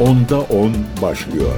Onda 10 başlıyor.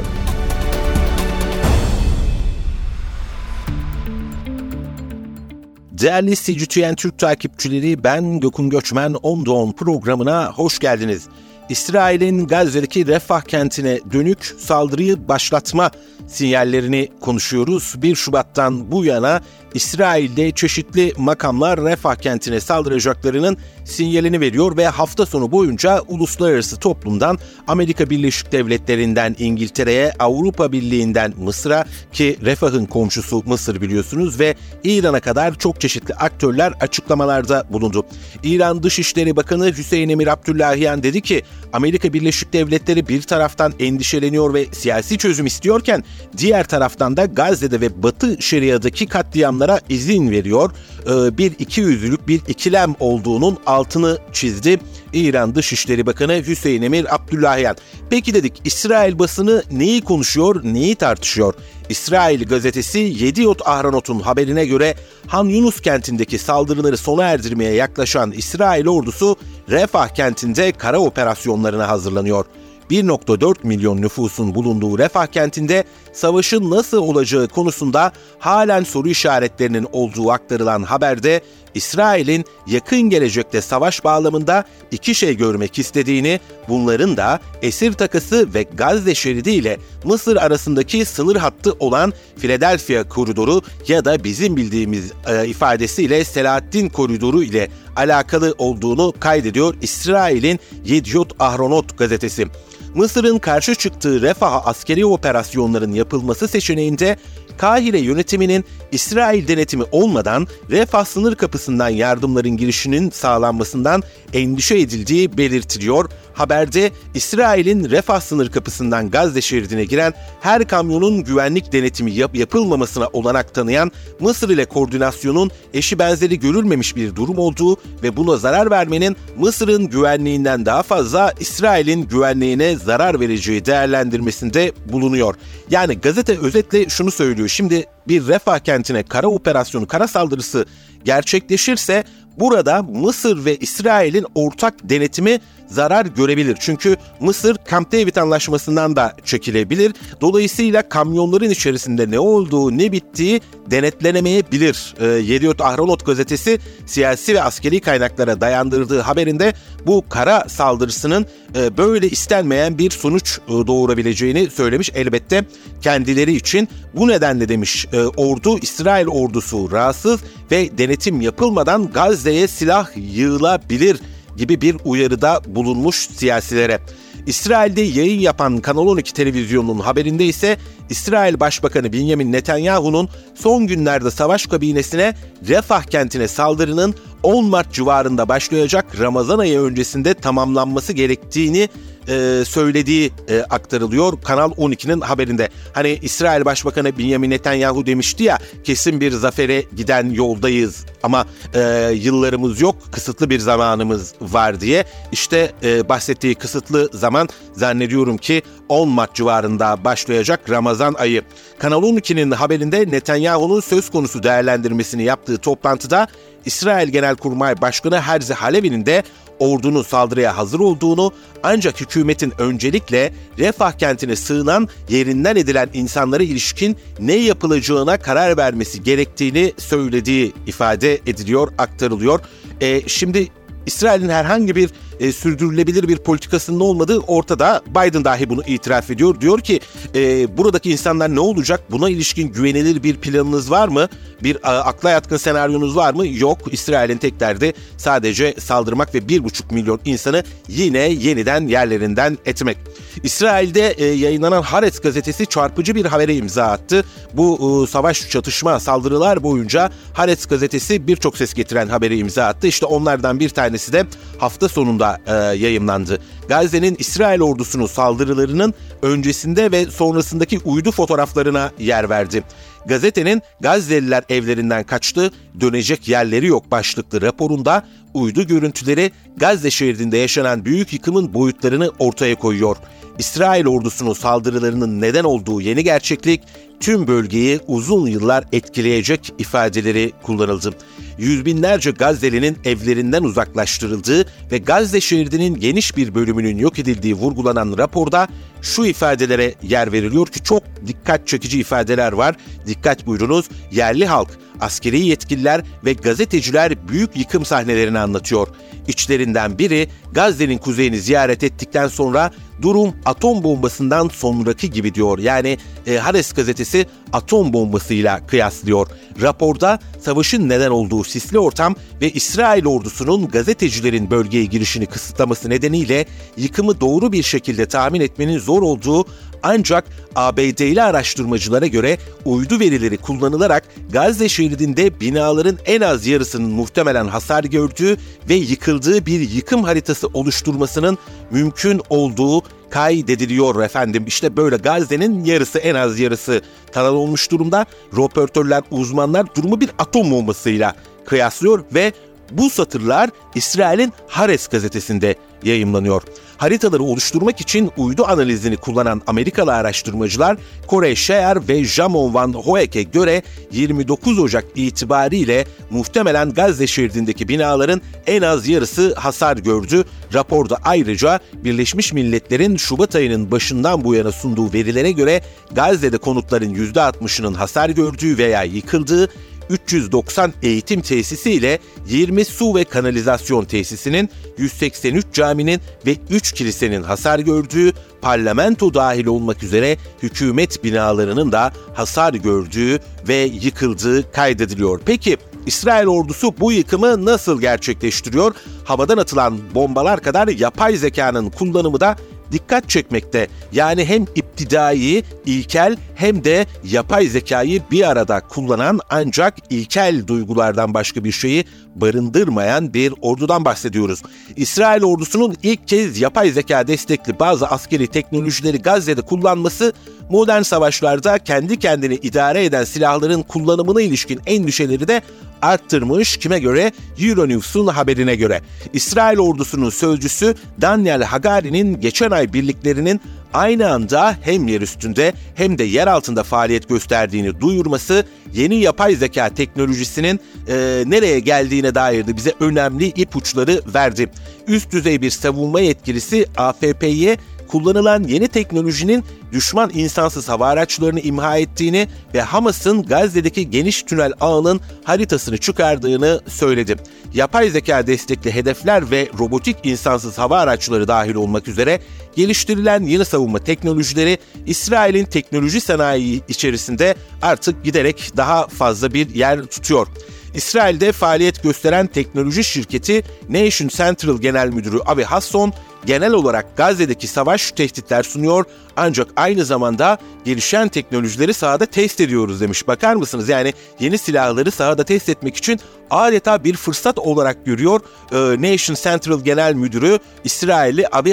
Değerli CGTN Türk takipçileri ben Gökün Göçmen Onda 10 programına hoş geldiniz. İsrail'in Gazze'deki Refah kentine dönük saldırıyı başlatma sinyallerini konuşuyoruz. 1 Şubat'tan bu yana İsrail'de çeşitli makamlar Refah kentine saldıracaklarının sinyalini veriyor ve hafta sonu boyunca uluslararası toplumdan Amerika Birleşik Devletleri'nden İngiltere'ye, Avrupa Birliği'nden Mısır'a ki Refah'ın komşusu Mısır biliyorsunuz ve İran'a kadar çok çeşitli aktörler açıklamalarda bulundu. İran Dışişleri Bakanı Hüseyin Emir Abdullahian dedi ki Amerika Birleşik Devletleri bir taraftan endişeleniyor ve siyasi çözüm istiyorken diğer taraftan da Gazze'de ve Batı Şeria'daki katliamlara izin veriyor. Ee, bir iki yüzlülük bir ikilem olduğunun altını çizdi. İran Dışişleri Bakanı Hüseyin Emir Abdullahian. Peki dedik İsrail basını neyi konuşuyor, neyi tartışıyor? İsrail gazetesi Yediot Ahranot'un haberine göre Han Yunus kentindeki saldırıları sona erdirmeye yaklaşan İsrail ordusu Refah kentinde kara operasyonlarına hazırlanıyor. 1.4 milyon nüfusun bulunduğu Refah kentinde savaşın nasıl olacağı konusunda halen soru işaretlerinin olduğu aktarılan haberde İsrail'in yakın gelecekte savaş bağlamında iki şey görmek istediğini, bunların da esir takası ve Gazze şeridi ile Mısır arasındaki sınır hattı olan Philadelphia koridoru ya da bizim bildiğimiz e, ifadesiyle Selahaddin koridoru ile alakalı olduğunu kaydediyor İsrail'in Yediot Ahronot gazetesi. Mısır'ın karşı çıktığı Refah askeri operasyonların yapılması seçeneğinde Kahire yönetiminin İsrail denetimi olmadan Refah sınır kapısından yardımların girişinin sağlanmasından endişe edildiği belirtiliyor. Haberde İsrail'in Refah sınır kapısından Gazze şeridine giren her kamyonun güvenlik denetimi yap- yapılmamasına olanak tanıyan Mısır ile koordinasyonun eşi benzeri görülmemiş bir durum olduğu ve buna zarar vermenin Mısır'ın güvenliğinden daha fazla İsrail'in güvenliğine zarar vereceği değerlendirmesinde bulunuyor. Yani gazete özetle şunu söylüyor. Şimdi bir Refah kentine kara operasyonu, kara saldırısı gerçekleşirse burada Mısır ve İsrail'in ortak denetimi zarar görebilir. Çünkü Mısır Camp David anlaşmasından da çekilebilir. Dolayısıyla kamyonların içerisinde ne olduğu ne bittiği denetlenemeyebilir. E, Yediot Ahronot gazetesi siyasi ve askeri kaynaklara dayandırdığı haberinde bu kara saldırısının e, böyle istenmeyen bir sonuç e, doğurabileceğini söylemiş elbette kendileri için. Bu nedenle demiş e, ordu İsrail ordusu rahatsız ve denetim yapılmadan Gazze'ye silah yığılabilir gibi bir uyarıda bulunmuş siyasilere. İsrail'de yayın yapan Kanal 12 televizyonunun haberinde ise İsrail Başbakanı Benjamin Netanyahu'nun son günlerde savaş kabinesine Refah kentine saldırının 10 Mart civarında başlayacak Ramazan ayı öncesinde tamamlanması gerektiğini e, söylediği e, aktarılıyor Kanal 12'nin haberinde. Hani İsrail Başbakanı Benjamin Netanyahu demişti ya kesin bir zafere giden yoldayız ama e, yıllarımız yok kısıtlı bir zamanımız var diye. İşte e, bahsettiği kısıtlı zaman zannediyorum ki 10 Mart civarında başlayacak Ramazan ayı. Kanal 12'nin haberinde Netanyahu'nun söz konusu değerlendirmesini yaptığı toplantıda İsrail Genelkurmay Başkanı Herzi Halevi'nin de ordunun saldırıya hazır olduğunu ancak hükümetin öncelikle Refah kentine sığınan yerinden edilen insanlara ilişkin ne yapılacağına karar vermesi gerektiğini söylediği ifade ediliyor, aktarılıyor. E, şimdi İsrail'in herhangi bir e, sürdürülebilir bir politikasının olmadığı ortada. Biden dahi bunu itiraf ediyor. Diyor ki e, buradaki insanlar ne olacak? Buna ilişkin güvenilir bir planınız var mı? Bir a, akla yatkın senaryonuz var mı? Yok. İsrail'in tek derdi sadece saldırmak ve bir buçuk milyon insanı yine yeniden yerlerinden etmek. İsrail'de e, yayınlanan Haaretz gazetesi çarpıcı bir habere imza attı. Bu e, savaş, çatışma, saldırılar boyunca Haaretz gazetesi birçok ses getiren haberi imza attı. İşte onlardan bir tanesi de hafta sonunda e, yayımlandı. Gazze'nin İsrail ordusunun saldırılarının öncesinde ve sonrasındaki uydu fotoğraflarına yer verdi. Gazetenin Gazze'liler evlerinden kaçtı, dönecek yerleri yok başlıklı raporunda uydu görüntüleri Gazze şehrinde yaşanan büyük yıkımın boyutlarını ortaya koyuyor. İsrail ordusunun saldırılarının neden olduğu yeni gerçeklik tüm bölgeyi uzun yıllar etkileyecek ifadeleri kullanıldı. Yüz binlerce Gazze'linin evlerinden uzaklaştırıldığı ve Gazze şeridinin geniş bir bölümünün yok edildiği vurgulanan raporda şu ifadelere yer veriliyor ki çok dikkat çekici ifadeler var. Dikkat buyurunuz. Yerli halk, askeri yetkililer ve gazeteciler büyük yıkım sahnelerini anlatıyor. İçlerinden biri Gazze'nin kuzeyini ziyaret ettikten sonra durum atom bombasından sonraki gibi diyor. Yani e, Hades gazetesi atom bombasıyla kıyaslıyor. Raporda savaşın neden olduğu sisli ortam ve İsrail ordusunun gazetecilerin bölgeye girişini kısıtlaması nedeniyle yıkımı doğru bir şekilde tahmin etmenin zor olduğu ancak ABD'li araştırmacılara göre uydu verileri kullanılarak Gazze şeridinde binaların en az yarısının muhtemelen hasar gördüğü ve yıkıldığı bir yıkım haritası oluşturmasının mümkün olduğu kaydediliyor efendim. İşte böyle Gazze'nin yarısı en az yarısı tanıl olmuş durumda. Röportörler, uzmanlar durumu bir atom bombasıyla kıyaslıyor ve bu satırlar İsrail'in Hares gazetesinde yayımlanıyor. Haritaları oluşturmak için uydu analizini kullanan Amerikalı araştırmacılar Kore Shear ve Jamon Van Hoek'e göre 29 Ocak itibariyle muhtemelen Gazze şeridindeki binaların en az yarısı hasar gördü. Raporda ayrıca Birleşmiş Milletler'in Şubat ayının başından bu yana sunduğu verilere göre Gazze'de konutların %60'ının hasar gördüğü veya yıkıldığı 390 eğitim tesisi ile 20 su ve kanalizasyon tesisinin, 183 caminin ve 3 kilisenin hasar gördüğü, parlamento dahil olmak üzere hükümet binalarının da hasar gördüğü ve yıkıldığı kaydediliyor. Peki İsrail ordusu bu yıkımı nasıl gerçekleştiriyor? Havadan atılan bombalar kadar yapay zekanın kullanımı da dikkat çekmekte. Yani hem iptidai, ilkel hem de yapay zekayı bir arada kullanan ancak ilkel duygulardan başka bir şeyi barındırmayan bir ordudan bahsediyoruz. İsrail ordusunun ilk kez yapay zeka destekli bazı askeri teknolojileri Gazze'de kullanması modern savaşlarda kendi kendini idare eden silahların kullanımına ilişkin endişeleri de arttırmış kime göre? Euronews'un haberine göre. İsrail ordusunun sözcüsü Daniel Hagari'nin geçen ay birliklerinin aynı anda hem yer üstünde hem de yer altında faaliyet gösterdiğini duyurması yeni yapay zeka teknolojisinin e, nereye geldiğine dair de bize önemli ipuçları verdi. Üst düzey bir savunma yetkilisi AFP'ye kullanılan yeni teknolojinin düşman insansız hava araçlarını imha ettiğini ve Hamas'ın Gazze'deki geniş tünel ağının haritasını çıkardığını söyledi. Yapay zeka destekli hedefler ve robotik insansız hava araçları dahil olmak üzere geliştirilen yeni savunma teknolojileri İsrail'in teknoloji sanayi içerisinde artık giderek daha fazla bir yer tutuyor. İsrail'de faaliyet gösteren teknoloji şirketi Nation Central Genel Müdürü Avi Hasson, genel olarak Gazze'deki savaş tehditler sunuyor ancak aynı zamanda gelişen teknolojileri sahada test ediyoruz demiş. Bakar mısınız? Yani yeni silahları sahada test etmek için adeta bir fırsat olarak görüyor e, Nation Central Genel Müdürü İsrailli Abi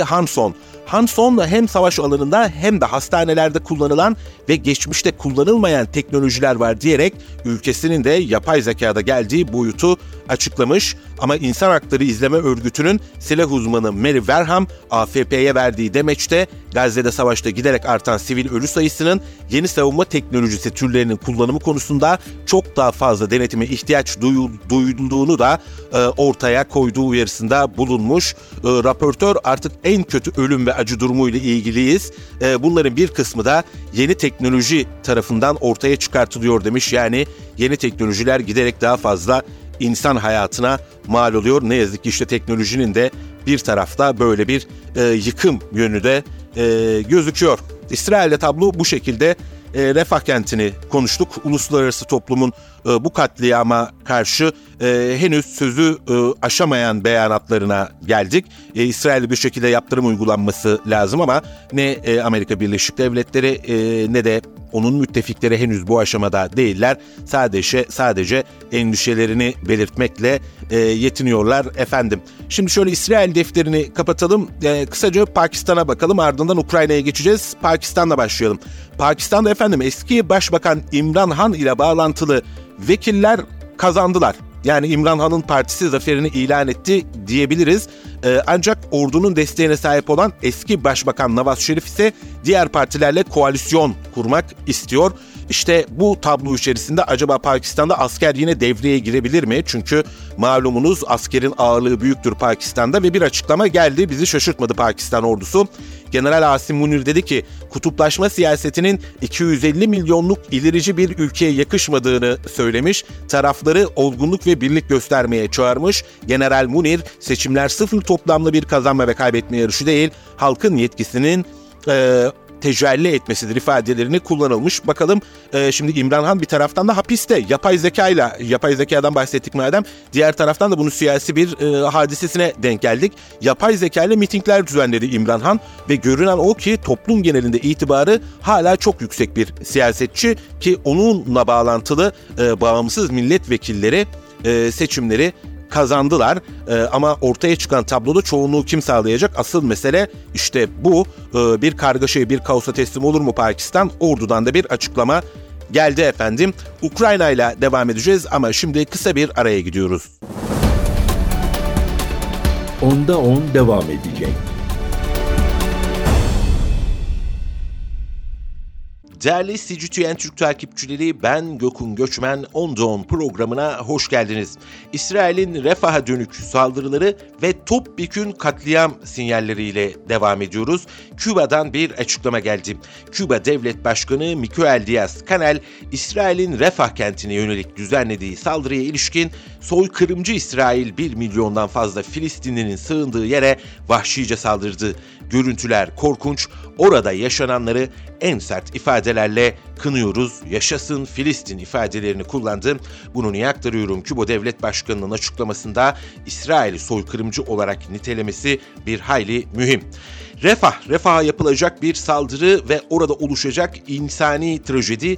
Hanson. Hem savaş alanında hem de hastanelerde kullanılan ve geçmişte kullanılmayan teknolojiler var diyerek ülkesinin de yapay zekada geldiği boyutu açıklamış. Ama İnsan Hakları İzleme Örgütü'nün silah uzmanı Mary Verham AFP'ye verdiği demeçte Gazze'de savaşta giderek artan sivil ölü sayısının yeni savunma teknolojisi türlerinin kullanımı konusunda çok daha fazla denetime ihtiyaç duyulduğunu da e, ortaya koyduğu uyarısında bulunmuş. E, raportör artık en kötü ölüm ve acı durumuyla ilgiliyiz. E, bunların bir kısmı da yeni teknoloji tarafından ortaya çıkartılıyor demiş. Yani yeni teknolojiler giderek daha fazla insan hayatına mal oluyor. Ne yazık ki işte teknolojinin de bir tarafta böyle bir e, yıkım yönü de e, gözüküyor. İsrail'de tablo bu şekilde e, refah kentini konuştuk. Uluslararası toplumun e, bu katliama karşı e, henüz sözü e, aşamayan beyanatlarına geldik. E, İsrail'de bir şekilde yaptırım uygulanması lazım ama ne e, Amerika Birleşik Devletleri e, ne de onun müttefikleri henüz bu aşamada değiller. Sadece sadece endişelerini belirtmekle e, yetiniyorlar efendim. Şimdi şöyle İsrail defterini kapatalım. E, kısaca Pakistan'a bakalım ardından Ukrayna'ya geçeceğiz. Pakistan'la başlayalım. Pakistan'da efendim eski Başbakan İmran Han ile bağlantılı vekiller kazandılar. Yani İmran Han'ın partisi zaferini ilan etti diyebiliriz. Ee, ancak ordunun desteğine sahip olan eski Başbakan Nawaz Şerif ise diğer partilerle koalisyon kurmak istiyor. İşte bu tablo içerisinde acaba Pakistan'da asker yine devreye girebilir mi? Çünkü malumunuz askerin ağırlığı büyüktür Pakistan'da ve bir açıklama geldi. Bizi şaşırtmadı Pakistan ordusu. General Asim Munir dedi ki kutuplaşma siyasetinin 250 milyonluk ilerici bir ülkeye yakışmadığını söylemiş. Tarafları olgunluk ve birlik göstermeye çağırmış. General Munir seçimler sıfır toplamlı bir kazanma ve kaybetme yarışı değil, halkın yetkisinin tecelli etmesidir ifadelerini kullanılmış. Bakalım e, şimdi İmran Han bir taraftan da hapiste yapay zekayla yapay zekadan bahsettik madem. Diğer taraftan da bunun siyasi bir e, hadisesine denk geldik. Yapay zeka ile mitingler düzenledi İmran Han ve görünen o ki toplum genelinde itibarı hala çok yüksek bir siyasetçi ki onunla bağlantılı e, bağımsız milletvekilleri e, seçimleri kazandılar. E, ama ortaya çıkan tabloda çoğunluğu kim sağlayacak? Asıl mesele işte bu. E, bir kargaşaya, bir kaosa teslim olur mu Pakistan? Ordudan da bir açıklama geldi efendim. Ukrayna ile devam edeceğiz ama şimdi kısa bir araya gidiyoruz. Onda 10 devam edecek. Değerli CGTN Türk takipçileri ben Gökün Göçmen 10 programına hoş geldiniz. İsrail'in refaha dönük saldırıları ve topyekün katliam sinyalleriyle devam ediyoruz. Küba'dan bir açıklama geldi. Küba Devlet Başkanı Miguel Diaz-Canel, İsrail'in refah kentine yönelik düzenlediği saldırıya ilişkin soykırımcı İsrail 1 milyondan fazla Filistinlinin sığındığı yere vahşice saldırdı. Görüntüler korkunç, orada yaşananları en sert ifadelerle kınıyoruz, yaşasın Filistin ifadelerini kullandı. Bunu niye aktarıyorum? Küba Devlet Başkanı'nın açıklamasında İsrail'i soykırımcı olarak nitelemesi bir hayli mühim. Refah, refaha yapılacak bir saldırı ve orada oluşacak insani trajedi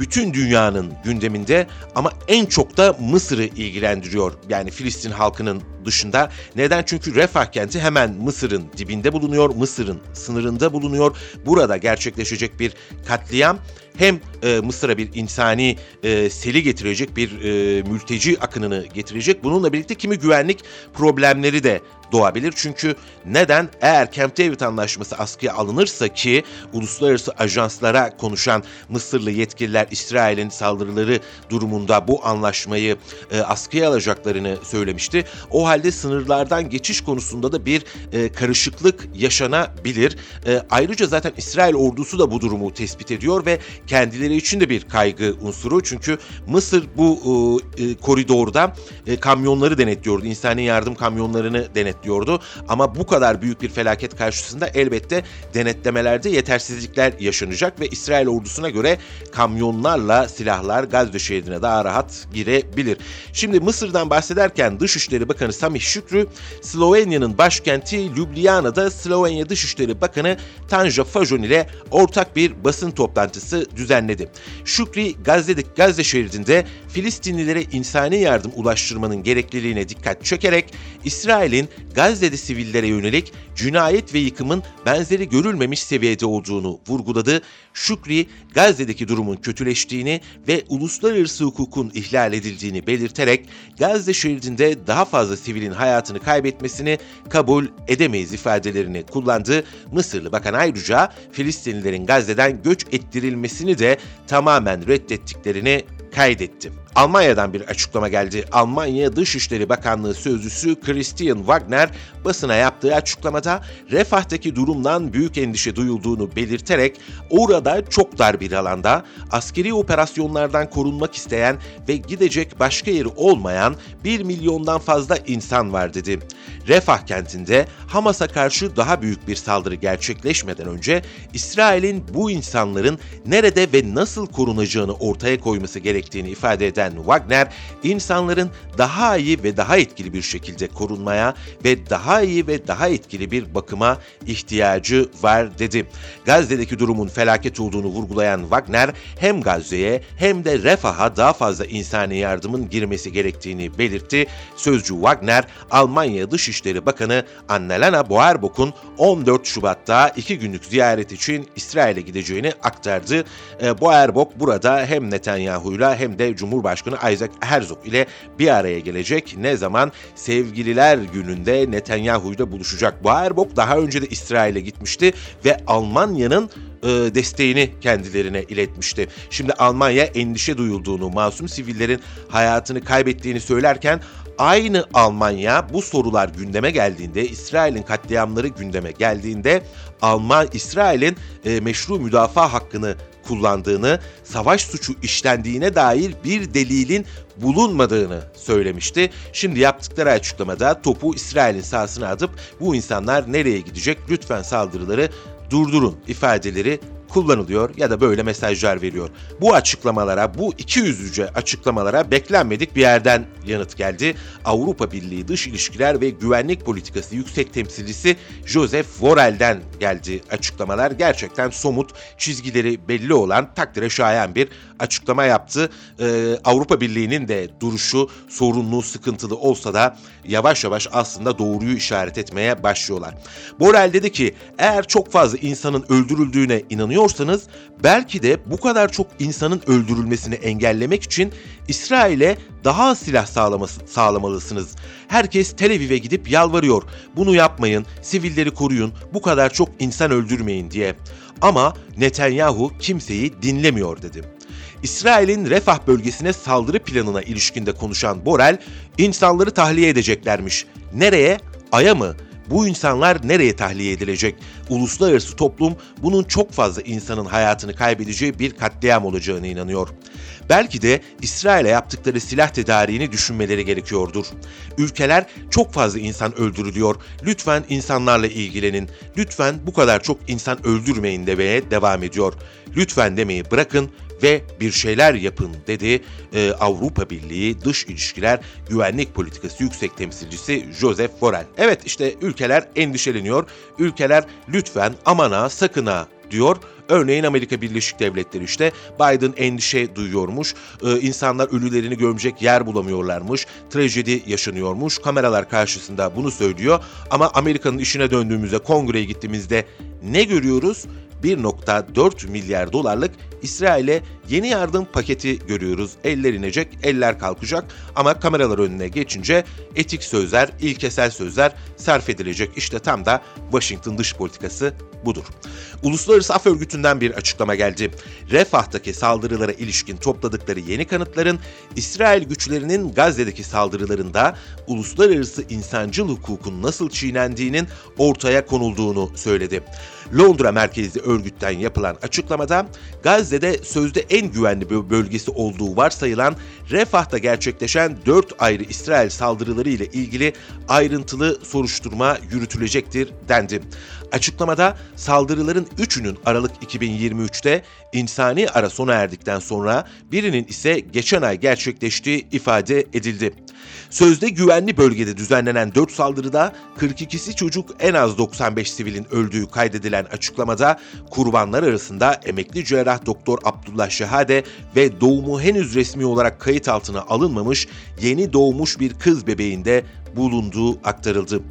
bütün dünyanın gündeminde ama en çok da Mısır'ı ilgilendiriyor. Yani Filistin halkının dışında. Neden? Çünkü Refah kenti hemen Mısır'ın dibinde bulunuyor, Mısır'ın sınırında bulunuyor. Burada gerçekleşecek bir katliam hem e, Mısır'a bir insani e, seli getirecek, bir e, mülteci akınını getirecek. Bununla birlikte kimi güvenlik problemleri de doğabilir. Çünkü neden? Eğer Camp David Anlaşması askıya alınırsa ki uluslararası ajanslara konuşan Mısırlı yetkililer İsrail'in saldırıları durumunda bu anlaşmayı e, askıya alacaklarını söylemişti. O halde sınırlardan geçiş konusunda da bir e, karışıklık yaşanabilir. E, ayrıca zaten İsrail ordusu da bu durumu tespit ediyor ve kendileri için de bir kaygı unsuru. Çünkü Mısır bu e, koridorda e, kamyonları denetliyordu. İnsani yardım kamyonlarını denetliyordu. Ama bu kadar büyük bir felaket karşısında elbette denetlemelerde yetersizlikler yaşanacak ve İsrail ordusuna göre kamyonlarla silahlar Gazze şehrine daha rahat girebilir. Şimdi Mısır'dan bahsederken Dışişleri Bakanı Samih Şükrü, Slovenya'nın başkenti Ljubljana'da Slovenya Dışişleri Bakanı Tanja Fajon ile ortak bir basın toplantısı düzenledi. Şükrü, Gazze'deki Gazze şeridinde Filistinlilere insani yardım ulaştırmanın gerekliliğine dikkat çekerek İsrail'in Gazze'de sivillere yönelik cinayet ve yıkımın benzeri görülmemiş seviyede olduğunu vurguladı. Şükri, Gazze'deki durumun kötüleştiğini ve uluslararası hukukun ihlal edildiğini belirterek Gazze şeridinde daha fazla sivilin hayatını kaybetmesini kabul edemeyiz ifadelerini kullandı. Mısırlı bakan ayrıca Filistinlilerin Gazze'den göç ettirilmesini de tamamen reddettiklerini kaydetti. Almanya'dan bir açıklama geldi. Almanya Dışişleri Bakanlığı Sözcüsü Christian Wagner basına yaptığı açıklamada Refah'taki durumdan büyük endişe duyulduğunu belirterek orada çok dar bir alanda askeri operasyonlardan korunmak isteyen ve gidecek başka yeri olmayan 1 milyondan fazla insan var dedi. Refah kentinde Hamas'a karşı daha büyük bir saldırı gerçekleşmeden önce İsrail'in bu insanların nerede ve nasıl korunacağını ortaya koyması gerektiğini ifade eden Wagner, insanların daha iyi ve daha etkili bir şekilde korunmaya ve daha iyi ve daha etkili bir bakıma ihtiyacı var dedi. Gazze'deki durumun felaket olduğunu vurgulayan Wagner, hem Gazze'ye hem de Refah'a daha fazla insani yardımın girmesi gerektiğini belirtti. Sözcü Wagner, Almanya Dışişleri Bakanı Annalena Baerbock'un 14 Şubat'ta iki günlük ziyaret için İsrail'e gideceğini aktardı. E, Baerbock burada hem Netanyahu'yla hem de Cumhurbaşkanı Cumhurbaşkanı Isaac Herzog ile bir araya gelecek. Ne zaman? Sevgililer gününde Netanyahu ile buluşacak. Bu daha önce de İsrail'e gitmişti ve Almanya'nın e, desteğini kendilerine iletmişti. Şimdi Almanya endişe duyulduğunu, masum sivillerin hayatını kaybettiğini söylerken aynı Almanya bu sorular gündeme geldiğinde, İsrail'in katliamları gündeme geldiğinde Alman İsrail'in e, meşru müdafaa hakkını kullandığını, savaş suçu işlendiğine dair bir delilin bulunmadığını söylemişti. Şimdi yaptıkları açıklamada topu İsrail'in sahasına atıp bu insanlar nereye gidecek lütfen saldırıları durdurun ifadeleri kullanılıyor ya da böyle mesajlar veriyor. Bu açıklamalara, bu iki yüzlüce açıklamalara beklenmedik bir yerden yanıt geldi. Avrupa Birliği Dış İlişkiler ve Güvenlik Politikası Yüksek Temsilcisi Joseph Borrell'den geldi açıklamalar. Gerçekten somut, çizgileri belli olan takdire şayan bir açıklama yaptı. Ee, Avrupa Birliği'nin de duruşu sorunlu, sıkıntılı olsa da yavaş yavaş aslında doğruyu işaret etmeye başlıyorlar. Borrell dedi ki eğer çok fazla insanın öldürüldüğüne inanıyorsanız belki de bu kadar çok insanın öldürülmesini engellemek için İsrail'e daha az silah sağlaması, sağlamalısınız. Herkes Tel Aviv'e gidip yalvarıyor. Bunu yapmayın, sivilleri koruyun, bu kadar çok insan öldürmeyin diye. Ama Netanyahu kimseyi dinlemiyor dedi. İsrail'in Refah bölgesine saldırı planına ilişkinde konuşan Borel, insanları tahliye edeceklermiş. Nereye? Ay'a mı? Bu insanlar nereye tahliye edilecek? Uluslararası toplum bunun çok fazla insanın hayatını kaybedeceği bir katliam olacağına inanıyor. Belki de İsrail'e yaptıkları silah tedariğini düşünmeleri gerekiyordur. Ülkeler çok fazla insan öldürülüyor. Lütfen insanlarla ilgilenin. Lütfen bu kadar çok insan öldürmeyin demeye devam ediyor. Lütfen demeyi bırakın ve bir şeyler yapın dedi e, Avrupa Birliği Dış İlişkiler Güvenlik Politikası Yüksek Temsilcisi Joseph Borrell. Evet işte ülkeler endişeleniyor. Ülkeler lütfen amana sakına diyor. Örneğin Amerika Birleşik Devletleri işte Biden endişe duyuyormuş. Ee, insanlar ölülerini gömecek yer bulamıyorlarmış. Trajedi yaşanıyormuş. Kameralar karşısında bunu söylüyor. Ama Amerika'nın işine döndüğümüzde kongreye gittiğimizde ne görüyoruz? 1.4 milyar dolarlık İsrail'e yeni yardım paketi görüyoruz. Eller inecek, eller kalkacak ama kameralar önüne geçince etik sözler, ilkesel sözler sarf edilecek. İşte tam da Washington dış politikası budur. Uluslararası Af Örgütü'nden bir açıklama geldi. Refah'taki saldırılara ilişkin topladıkları yeni kanıtların İsrail güçlerinin Gazze'deki saldırılarında uluslararası insancıl hukukun nasıl çiğnendiğinin ortaya konulduğunu söyledi. Londra merkezli örgütten yapılan açıklamada Gazze'de sözde en güvenli bir bölgesi olduğu varsayılan Refah'ta gerçekleşen 4 ayrı İsrail saldırıları ile ilgili ayrıntılı soruşturma yürütülecektir dendi. Açıklamada saldırıların üçünün Aralık 2023'te insani ara sona erdikten sonra birinin ise geçen ay gerçekleştiği ifade edildi. Sözde güvenli bölgede düzenlenen 4 saldırıda 42'si çocuk en az 95 sivilin öldüğü kaydedilen açıklamada kurbanlar arasında emekli cerrah doktor Abdullah Şehade ve doğumu henüz resmi olarak kayıt altına alınmamış yeni doğmuş bir kız bebeğinde bulunduğu aktarıldı.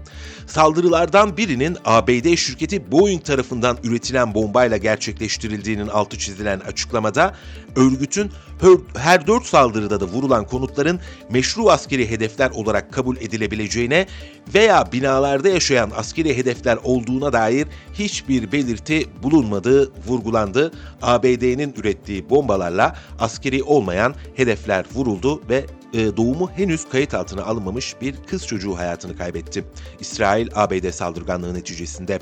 Saldırılardan birinin ABD şirketi Boeing tarafından üretilen bombayla gerçekleştirildiğinin altı çizilen açıklamada örgütün her dört saldırıda da vurulan konutların meşru askeri hedefler olarak kabul edilebileceğine veya binalarda yaşayan askeri hedefler olduğuna dair hiçbir belirti bulunmadığı vurgulandı. ABD'nin ürettiği bombalarla askeri olmayan hedefler vuruldu ve e, doğumu henüz kayıt altına alınmamış bir kız çocuğu hayatını kaybetti. İsrail-ABD saldırganlığı neticesinde.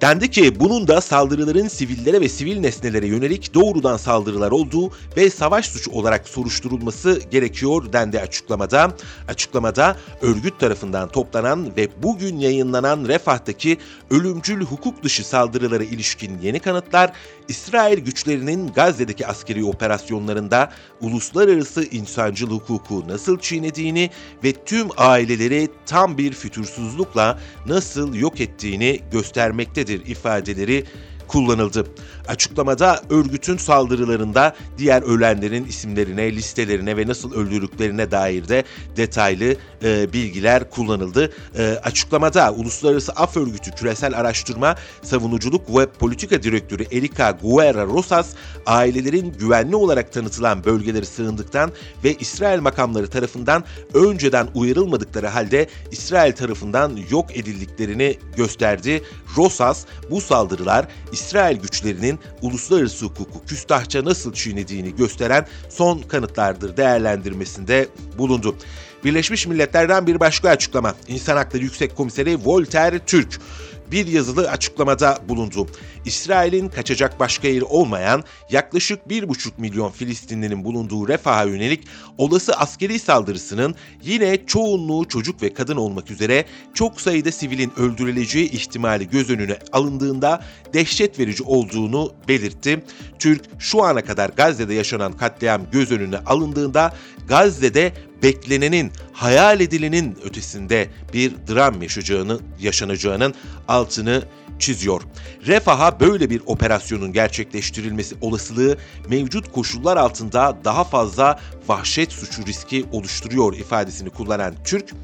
Dendi ki bunun da saldırıların sivillere ve sivil nesnelere yönelik doğrudan saldırılar olduğu ve savaş suçu olarak soruşturulması gerekiyor dendi açıklamada. Açıklamada örgüt tarafından toplanan ve bugün yayınlanan Refah'taki ölümcül hukuk dışı saldırılara ilişkin yeni kanıtlar, İsrail güçlerinin Gazze'deki askeri operasyonlarında uluslararası insancıl hukuku nasıl çiğnediğini ve tüm aileleri tam bir fütursuzlukla nasıl yok ettiğini göstermektedir ifadeleri kullanıldı. Açıklamada örgütün saldırılarında diğer ölenlerin isimlerine, listelerine ve nasıl öldürdüklerine dair de detaylı e, bilgiler kullanıldı. E, açıklamada Uluslararası Af Örgütü Küresel Araştırma, Savunuculuk ve Politika Direktörü Erika Guerra Rosas, ailelerin güvenli olarak tanıtılan bölgeleri sığındıktan ve İsrail makamları tarafından önceden uyarılmadıkları halde İsrail tarafından yok edildiklerini gösterdi. Rosas bu saldırılar İsrail güçlerinin uluslararası hukuku küstahça nasıl çiğnediğini gösteren son kanıtlardır değerlendirmesinde bulundu. Birleşmiş Milletler'den bir başka açıklama. İnsan Hakları Yüksek Komiseri Voltaire Türk bir yazılı açıklamada bulundu. İsrail'in kaçacak başka yeri olmayan yaklaşık 1,5 milyon Filistinlinin bulunduğu Refah'a yönelik olası askeri saldırısının yine çoğunluğu çocuk ve kadın olmak üzere çok sayıda sivilin öldürüleceği ihtimali göz önüne alındığında dehşet verici olduğunu belirtti. Türk şu ana kadar Gazze'de yaşanan katliam göz önüne alındığında Gazze'de beklenenin, hayal edilenin ötesinde bir dram yaşayacağını, yaşanacağının altını çiziyor. Refah'a böyle bir operasyonun gerçekleştirilmesi olasılığı mevcut koşullar altında daha fazla vahşet suçu riski oluşturuyor ifadesini kullanan Türk,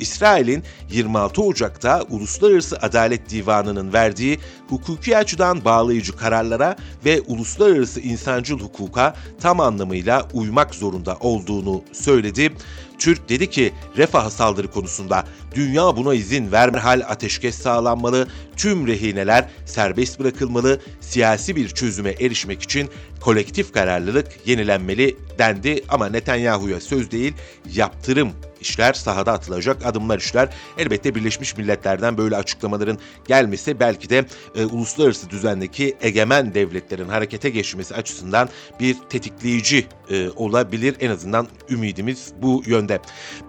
İsrail'in 26 Ocak'ta Uluslararası Adalet Divanı'nın verdiği hukuki açıdan bağlayıcı kararlara ve uluslararası insancıl hukuka tam anlamıyla uymak zorunda olduğunu söyledi. Türk dedi ki refah saldırı konusunda dünya buna izin vermehal ateşkes sağlanmalı, tüm rehineler serbest bırakılmalı, siyasi bir çözüme erişmek için kolektif kararlılık yenilenmeli dendi ama Netanyahu'ya söz değil yaptırım işler, sahada atılacak adımlar işler. Elbette Birleşmiş Milletler'den böyle açıklamaların gelmesi belki de e, uluslararası düzendeki egemen devletlerin harekete geçmesi açısından bir tetikleyici e, olabilir. En azından ümidimiz bu yönde.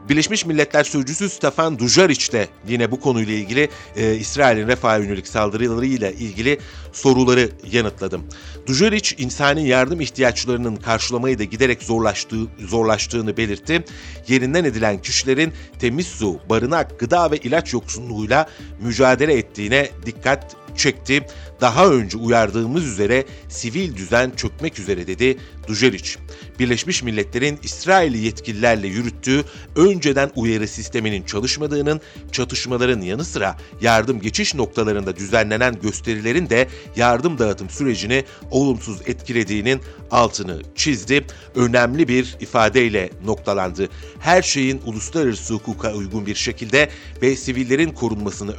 Birleşmiş Milletler Sözcüsü Stefan Dujaric de yine bu konuyla ilgili e, İsrail'in refaha yönelik saldırılarıyla ilgili soruları yanıtladım. Dujaric insani yardım ihtiyaçlarının karşılamayı da giderek zorlaştığı, zorlaştığını belirtti. Yerinden edilen kişilerin temiz su, barınak, gıda ve ilaç yoksunluğuyla mücadele ettiğine dikkat çekti. Daha önce uyardığımız üzere sivil düzen çökmek üzere dedi Dujeric. Birleşmiş Milletler'in İsrail'i yetkililerle yürüttüğü önceden uyarı sisteminin çalışmadığının, çatışmaların yanı sıra yardım geçiş noktalarında düzenlenen gösterilerin de yardım dağıtım sürecini olumsuz etkilediğinin altını çizdi. Önemli bir ifadeyle noktalandı. Her şeyin uluslararası hukuka uygun bir şekilde ve sivillerin korunmasını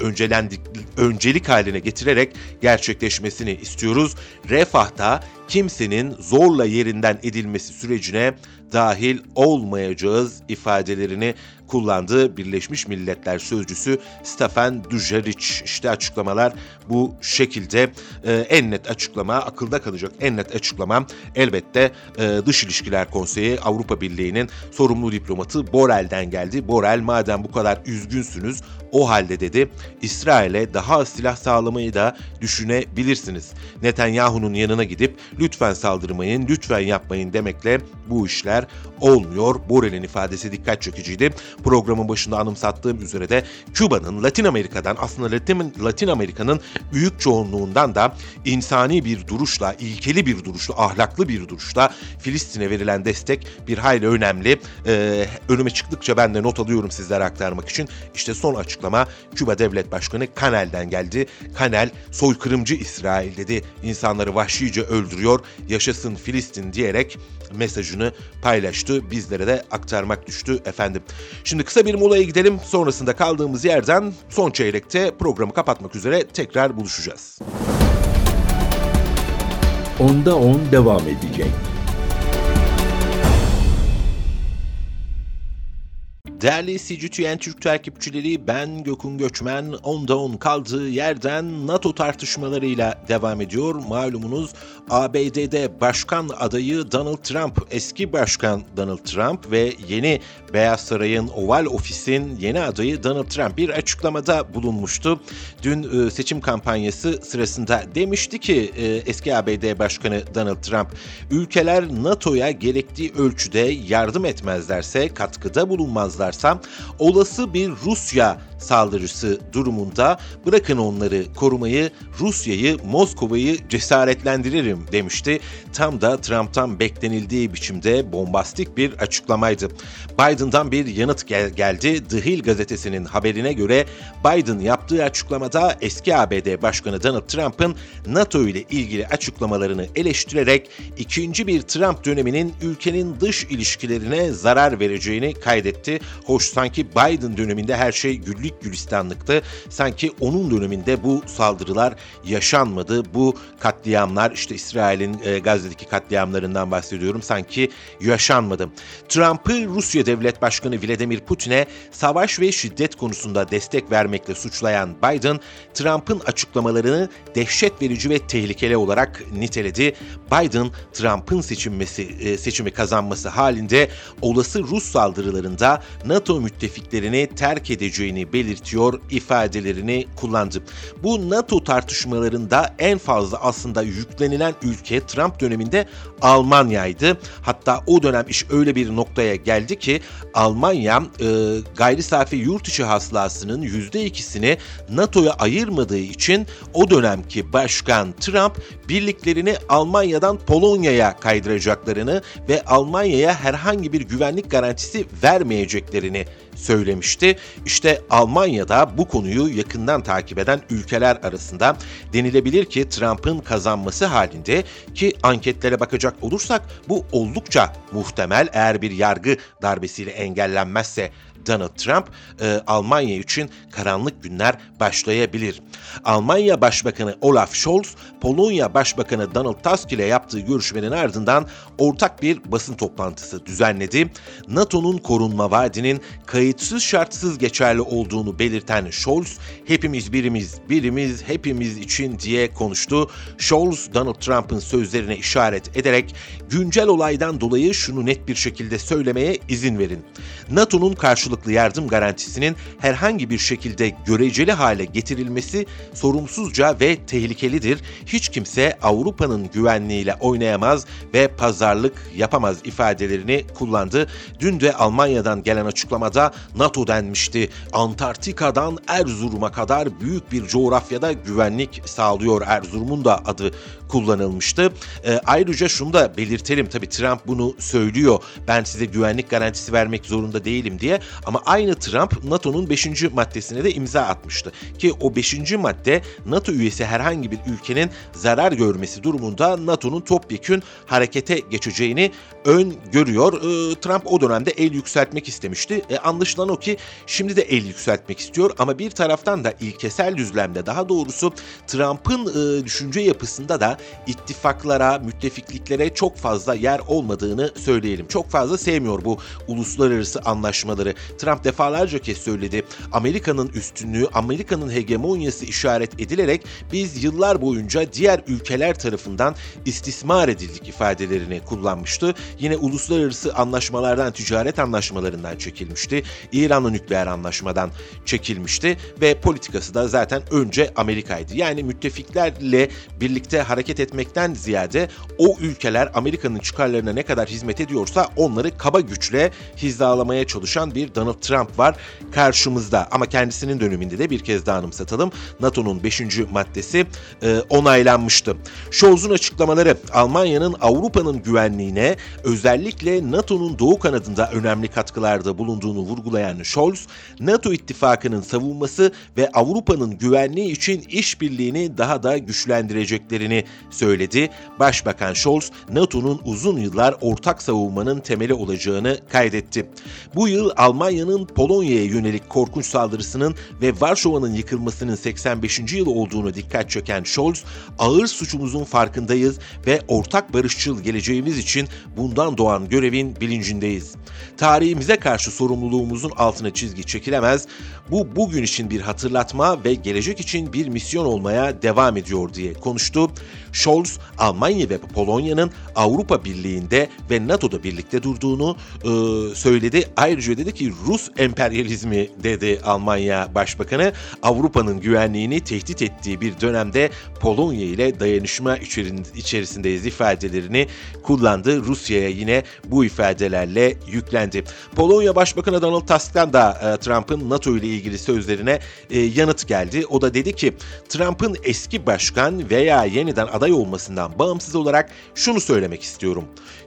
öncelik haline getirerek gerçekleşmesini istiyoruz. Refah'ta kimsenin zorla yerinden edilmesi sürecine dahil olmayacağız ifadelerini kullandığı Birleşmiş Milletler Sözcüsü Stefan Dujaric. İşte açıklamalar bu şekilde. Ee, en net açıklama, akılda kalacak en net açıklama elbette e, Dış İlişkiler Konseyi Avrupa Birliği'nin sorumlu diplomatı Borrell'den geldi. Borrell madem bu kadar üzgünsünüz o halde dedi İsrail'e daha az silah sağlamayı da düşünebilirsiniz. Netanyahu'nun yanına gidip lütfen saldırmayın, lütfen yapmayın demekle bu işler olmuyor. Borrell'in ifadesi dikkat çekiciydi. Programın başında anımsattığım üzere de Küba'nın Latin Amerika'dan aslında Latin, Latin Amerika'nın büyük çoğunluğundan da insani bir duruşla, ilkeli bir duruşla, ahlaklı bir duruşla Filistin'e verilen destek bir hayli önemli. Ee, önüme çıktıkça ben de not alıyorum sizlere aktarmak için. İşte son açıklama Küba Devlet Başkanı Kanel'den geldi. Kanel soykırımcı İsrail dedi. İnsanları vahşice öldürüyor. Yaşasın Filistin diyerek mesajını paylaştı. Bizlere de aktarmak düştü efendim. Şimdi kısa bir molaya gidelim. Sonrasında kaldığımız yerden son çeyrekte programı kapatmak üzere tekrar buluşacağız. Onda 10 devam edecek. Değerli CGTN Türk takipçileri ben Gökün Göçmen 10'da 10 kaldığı yerden NATO tartışmalarıyla devam ediyor. Malumunuz ABD'de başkan adayı Donald Trump, eski başkan Donald Trump ve yeni Beyaz Saray'ın Oval Ofis'in yeni adayı Donald Trump bir açıklamada bulunmuştu. Dün e, seçim kampanyası sırasında demişti ki e, eski ABD Başkanı Donald Trump, ülkeler NATO'ya gerektiği ölçüde yardım etmezlerse, katkıda bulunmazlarsa olası bir Rusya saldırısı durumunda bırakın onları korumayı, Rusya'yı, Moskova'yı cesaretlendiririm demişti. Tam da Trump'tan beklenildiği biçimde bombastik bir açıklamaydı. Biden'dan bir yanıt gel- geldi. The Hill gazetesinin haberine göre Biden yaptığı açıklamada eski ABD Başkanı Donald Trump'ın NATO ile ilgili açıklamalarını eleştirerek ikinci bir Trump döneminin ülkenin dış ilişkilerine zarar vereceğini kaydetti. Hoş sanki Biden döneminde her şey güllük gülistanlıktı. Sanki onun döneminde bu saldırılar yaşanmadı. Bu katliamlar işte İsrail'in e, Gazze'deki katliamlarından bahsediyorum. Sanki yaşanmadı. Trump'ı Rusya Devlet Başkanı Vladimir Putin'e savaş ve şiddet konusunda destek vermekle suçlayan Biden, Trump'ın açıklamalarını dehşet verici ve tehlikeli olarak niteledi. Biden, Trump'ın seçilmesi, e, seçimi kazanması halinde olası Rus saldırılarında NATO müttefiklerini terk edeceğini belirtiyor ifadelerini kullandı. Bu NATO tartışmalarında en fazla aslında yüklenilen ülke Trump döneminde Almanya'ydı. Hatta o dönem iş öyle bir noktaya geldi ki Almanya e, gayri safi yurt içi hasılasının %2'sini NATO'ya ayırmadığı için o dönemki başkan Trump birliklerini Almanya'dan Polonya'ya kaydıracaklarını ve Almanya'ya herhangi bir güvenlik garantisi vermeyeceklerini söylemişti. İşte Almanya'da bu konuyu yakından takip eden ülkeler arasında denilebilir ki Trump'ın kazanması halinde ki anketlere bakacak olursak bu oldukça muhtemel eğer bir yargı darbesiyle engellenmezse Donald Trump e, Almanya için karanlık günler başlayabilir. Almanya Başbakanı Olaf Scholz, Polonya Başbakanı Donald Tusk ile yaptığı görüşmenin ardından ortak bir basın toplantısı düzenledi. NATO'nun korunma vaadinin kayıtsız şartsız geçerli olduğunu belirten Scholz, hepimiz birimiz, birimiz hepimiz için diye konuştu. Scholz, Donald Trump'ın sözlerine işaret ederek güncel olaydan dolayı şunu net bir şekilde söylemeye izin verin. NATO'nun karşılıklı yardım garantisinin herhangi bir şekilde göreceli hale getirilmesi sorumsuzca ve tehlikelidir. Hiç kimse Avrupa'nın güvenliğiyle oynayamaz ve pazarlık yapamaz ifadelerini kullandı. Dün de Almanya'dan gelen açıklamada NATO denmişti. Antarktika'dan Erzurum'a kadar büyük bir coğrafyada güvenlik sağlıyor. Erzurum'un da adı kullanılmıştı. E, ayrıca şunu da belirtelim tabii Trump bunu söylüyor. Ben size güvenlik garantisi vermek zorunda değilim diye ama aynı Trump NATO'nun 5. maddesine de imza atmıştı. Ki o 5. madde NATO üyesi herhangi bir ülkenin zarar görmesi durumunda NATO'nun topyekün harekete geçeceğini öngörüyor. E, Trump o dönemde el yükseltmek istemişti. E, anlaşılan o ki şimdi de el yükseltmek istiyor ama bir taraftan da ilkesel düzlemde daha doğrusu Trump'ın e, düşünce yapısında da ittifaklara, müttefikliklere çok fazla yer olmadığını söyleyelim. Çok fazla sevmiyor bu uluslararası anlaşmaları. Trump defalarca kez söyledi. Amerika'nın üstünlüğü, Amerika'nın hegemonyası işaret edilerek biz yıllar boyunca diğer ülkeler tarafından istismar edildik ifadelerini kullanmıştı. Yine uluslararası anlaşmalardan, ticaret anlaşmalarından çekilmişti. İran'la nükleer anlaşmadan çekilmişti ve politikası da zaten önce Amerika'ydı. Yani müttefiklerle birlikte hareket etmekten ziyade o ülkeler Amerika'nın çıkarlarına ne kadar hizmet ediyorsa onları kaba güçle hizalamaya çalışan bir Donald Trump var karşımızda. Ama kendisinin döneminde de bir kez daha anımsatalım. NATO'nun 5. maddesi e, onaylanmıştı. Scholz'un açıklamaları Almanya'nın Avrupa'nın güvenliğine özellikle NATO'nun doğu kanadında önemli katkılarda bulunduğunu vurgulayan Scholz, NATO ittifakının savunması ve Avrupa'nın güvenliği için işbirliğini daha da güçlendireceklerini söyledi. Başbakan Scholz, NATO'nun uzun yıllar ortak savunmanın temeli olacağını kaydetti. Bu yıl Almanya'nın Polonya'ya yönelik korkunç saldırısının ve Varşova'nın yıkılmasının 85. yıl olduğunu dikkat çeken Scholz, ağır suçumuzun farkındayız ve ortak barışçıl geleceğimiz için bundan doğan görevin bilincindeyiz. Tarihimize karşı sorumluluğumuzun altına çizgi çekilemez. Bu bugün için bir hatırlatma ve gelecek için bir misyon olmaya devam ediyor diye konuştu. Scholz, Almanya ve Polonya'nın Avrupa Birliği'nde ve NATO'da birlikte durduğunu e, söyledi. Ayrıca dedi ki Rus emperyalizmi dedi Almanya Başbakanı. Avrupa'nın güvenliğini tehdit ettiği bir dönemde Polonya ile dayanışma içerisindeyiz ifadelerini kullandı. Rusya'ya yine bu ifadelerle yüklendi. Polonya Başbakanı Donald Tusk'tan da e, Trump'ın NATO ile ilgili sözlerine e, yanıt geldi. O da dedi ki Trump'ın eski başkan veya yeniden aday olmasından bağımsız olarak şunu söylemek istiyorum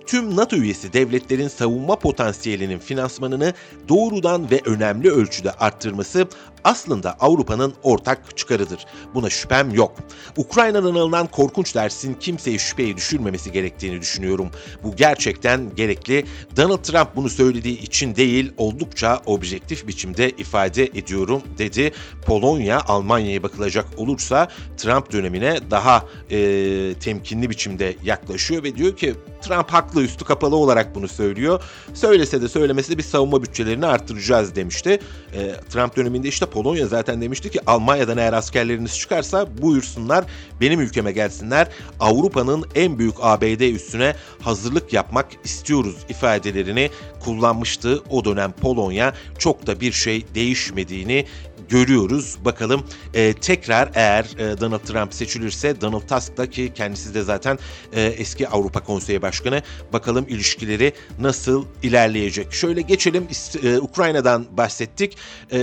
tüm NATO üyesi devletlerin savunma potansiyelinin finansmanını doğrudan ve önemli ölçüde arttırması aslında Avrupa'nın ortak çıkarıdır. Buna şüphem yok. Ukrayna'dan alınan korkunç dersin kimseyi şüpheye düşürmemesi gerektiğini düşünüyorum. Bu gerçekten gerekli. Donald Trump bunu söylediği için değil, oldukça objektif biçimde ifade ediyorum dedi. Polonya Almanya'ya bakılacak olursa Trump dönemine daha e, temkinli biçimde yaklaşıyor ve diyor ki Trump haklı üstü kapalı olarak bunu söylüyor. Söylese de söylemese de bir savunma bütçelerini arttıracağız demişti. E, Trump döneminde işte Polonya zaten demişti ki Almanya'dan eğer askerleriniz çıkarsa buyursunlar benim ülkeme gelsinler. Avrupa'nın en büyük ABD üstüne hazırlık yapmak istiyoruz ifadelerini kullanmıştı. O dönem Polonya çok da bir şey değişmediğini görüyoruz. Bakalım e, tekrar eğer e, Donald Trump seçilirse Donald Tusk da ki kendisi de zaten e, eski Avrupa Konseyi Başkanı bakalım ilişkileri nasıl ilerleyecek. Şöyle geçelim e, Ukrayna'dan bahsettik. E,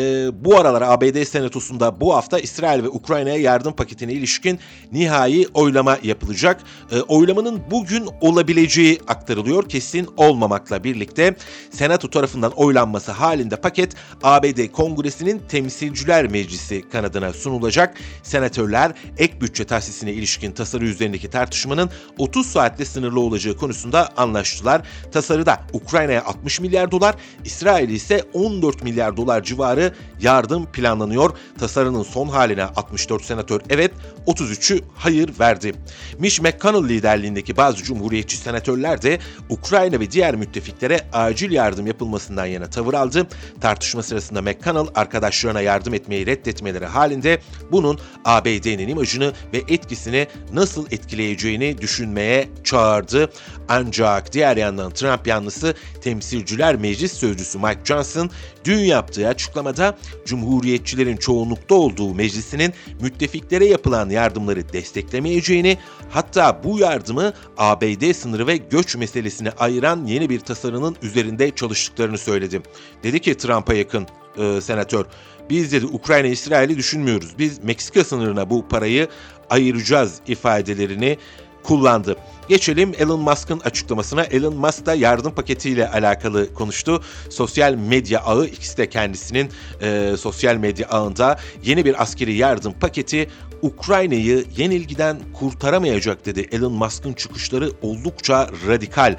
bu aralar ABD Senatosu'nda bu hafta İsrail ve Ukrayna'ya yardım paketine ilişkin nihai oylama yapılacak. E, oylamanın bugün olabileceği aktarılıyor. Kesin olmamakla birlikte Senato tarafından oylanması halinde paket ABD Kongresi'nin temsilci Temsilciler Meclisi kanadına sunulacak. Senatörler ek bütçe tahsisine ilişkin tasarı üzerindeki tartışmanın 30 saatte sınırlı olacağı konusunda anlaştılar. Tasarıda Ukrayna'ya 60 milyar dolar, İsrail ise 14 milyar dolar civarı yardım planlanıyor. Tasarının son haline 64 senatör evet, 33'ü hayır verdi. Mitch McConnell liderliğindeki bazı cumhuriyetçi senatörler de Ukrayna ve diğer müttefiklere acil yardım yapılmasından yana tavır aldı. Tartışma sırasında McConnell arkadaşlarına yardım yardım etmeyi reddetmeleri halinde bunun ABD'nin imajını ve etkisini nasıl etkileyeceğini düşünmeye çağırdı. Ancak diğer yandan Trump yanlısı Temsilciler Meclis Sözcüsü Mike Johnson dün yaptığı açıklamada Cumhuriyetçilerin çoğunlukta olduğu meclisinin müttefiklere yapılan yardımları desteklemeyeceğini hatta bu yardımı ABD sınırı ve göç meselesini ayıran yeni bir tasarının üzerinde çalıştıklarını söyledi. Dedi ki Trump'a yakın e, senatör biz dedi Ukrayna İsrail'i düşünmüyoruz. Biz Meksika sınırına bu parayı ayıracağız ifadelerini kullandı. Geçelim Elon Musk'ın açıklamasına. Elon Musk da yardım paketiyle alakalı konuştu. Sosyal medya ağı ikisi de kendisinin e, sosyal medya ağında yeni bir askeri yardım paketi Ukrayna'yı yenilgiden kurtaramayacak dedi. Elon Musk'ın çıkışları oldukça radikal.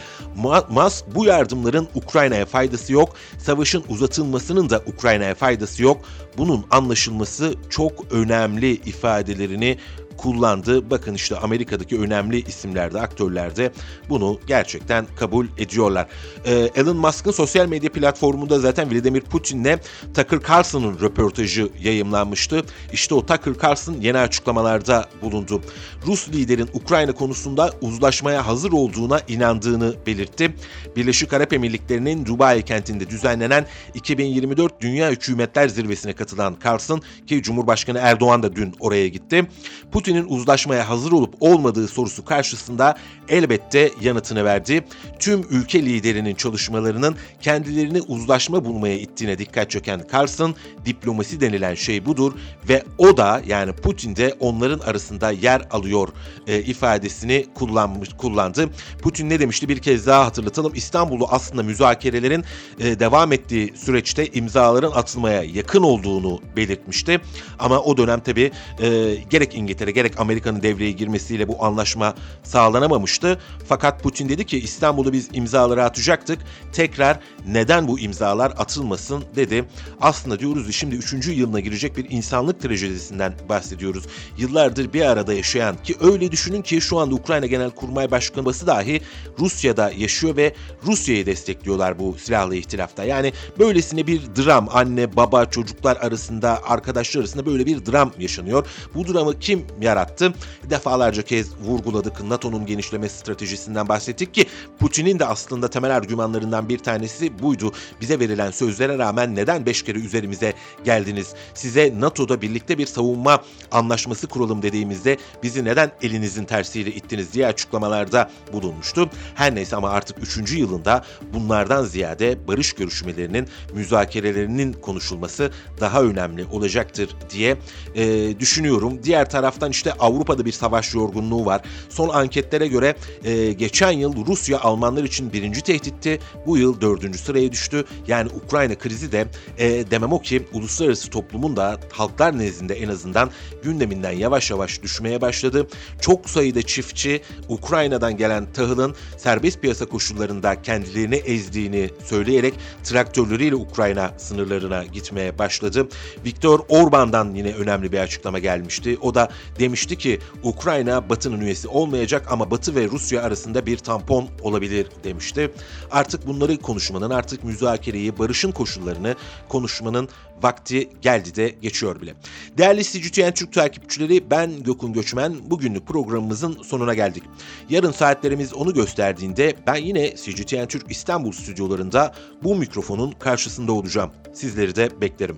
Musk bu yardımların Ukrayna'ya faydası yok. Savaşın uzatılmasının da Ukrayna'ya faydası yok. Bunun anlaşılması çok önemli ifadelerini kullandı. Bakın işte Amerika'daki önemli isimlerde, aktörlerde bunu gerçekten kabul ediyorlar. Ee, Elon Musk'ın sosyal medya platformunda zaten Vladimir Putin'le Tucker Carlson'ın röportajı yayımlanmıştı. İşte o Tucker Carlson yeni açıklamalarda bulundu. Rus liderin Ukrayna konusunda uzlaşmaya hazır olduğuna inandığını belirtti. Birleşik Arap Emirlikleri'nin Dubai kentinde düzenlenen 2024 Dünya Hükümetler Zirvesi'ne katılan Carlson ki Cumhurbaşkanı Erdoğan da dün oraya gitti. Putin Putin'in uzlaşmaya hazır olup olmadığı sorusu karşısında elbette yanıtını verdi. Tüm ülke liderinin çalışmalarının kendilerini uzlaşma bulmaya ittiğine dikkat çeken Carlson, diplomasi denilen şey budur ve o da yani Putin de onların arasında yer alıyor e, ifadesini kullanmış kullandı. Putin ne demişti bir kez daha hatırlatalım. İstanbul'u aslında müzakerelerin e, devam ettiği süreçte imzaların atılmaya yakın olduğunu belirtmişti. Ama o dönem tabi e, gerek İngiltere gerek Amerika'nın devreye girmesiyle bu anlaşma sağlanamamıştı. Fakat Putin dedi ki İstanbul'u biz imzaları atacaktık. Tekrar neden bu imzalar atılmasın dedi. Aslında diyoruz şimdi 3. yılına girecek bir insanlık trajedisinden bahsediyoruz. Yıllardır bir arada yaşayan ki öyle düşünün ki şu anda Ukrayna Genel Kurmay Başkanı dahi Rusya'da yaşıyor ve Rusya'yı destekliyorlar bu silahlı ihtilafta. Yani böylesine bir dram anne baba çocuklar arasında arkadaşlar arasında böyle bir dram yaşanıyor. Bu dramı kim yarattı? Defalarca kez vurguladı vurguladık. NATO'nun genişleme stratejisinden bahsettik ki Putin'in de aslında temel argümanlarından bir tanesi buydu. Bize verilen sözlere rağmen neden beş kere üzerimize geldiniz? Size NATO'da birlikte bir savunma anlaşması kuralım dediğimizde bizi neden elinizin tersiyle ittiniz diye açıklamalarda bulunmuştu. Her neyse ama artık 3. yılında bunlardan ziyade barış görüşmelerinin, müzakerelerinin konuşulması daha önemli olacaktır diye e, düşünüyorum. Diğer taraftan işte Avrupa'da bir savaş yorgunluğu var. Son anketlere göre e, geçen yıl Rusya Almanlar için birinci tehditti. Bu yıl dördüncü sıraya düştü. Yani Ukrayna krizi de e, demem o ki uluslararası toplumun da halklar nezdinde en azından gündeminden yavaş yavaş düşmeye başladı. Çok sayıda çiftçi Ukrayna'dan gelen tahılın serbest piyasa koşullarında kendilerini ezdiğini söyleyerek traktörleriyle Ukrayna sınırlarına gitmeye başladı. Viktor Orban'dan yine önemli bir açıklama gelmişti. O da demişti ki Ukrayna Batı'nın üyesi olmayacak ama Batı ve Rusya arasında bir tampon olabilir demişti. Artık bunları konuşmanın, artık müzakereyi, barışın koşullarını konuşmanın vakti geldi de geçiyor bile. Değerli CGTN Türk takipçileri ben Gökün Göçmen. Bugünlük programımızın sonuna geldik. Yarın saatlerimiz onu gösterdiğinde ben yine CGTN Türk İstanbul stüdyolarında bu mikrofonun karşısında olacağım. Sizleri de beklerim.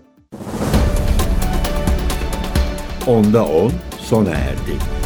Onda 10 sona erdi.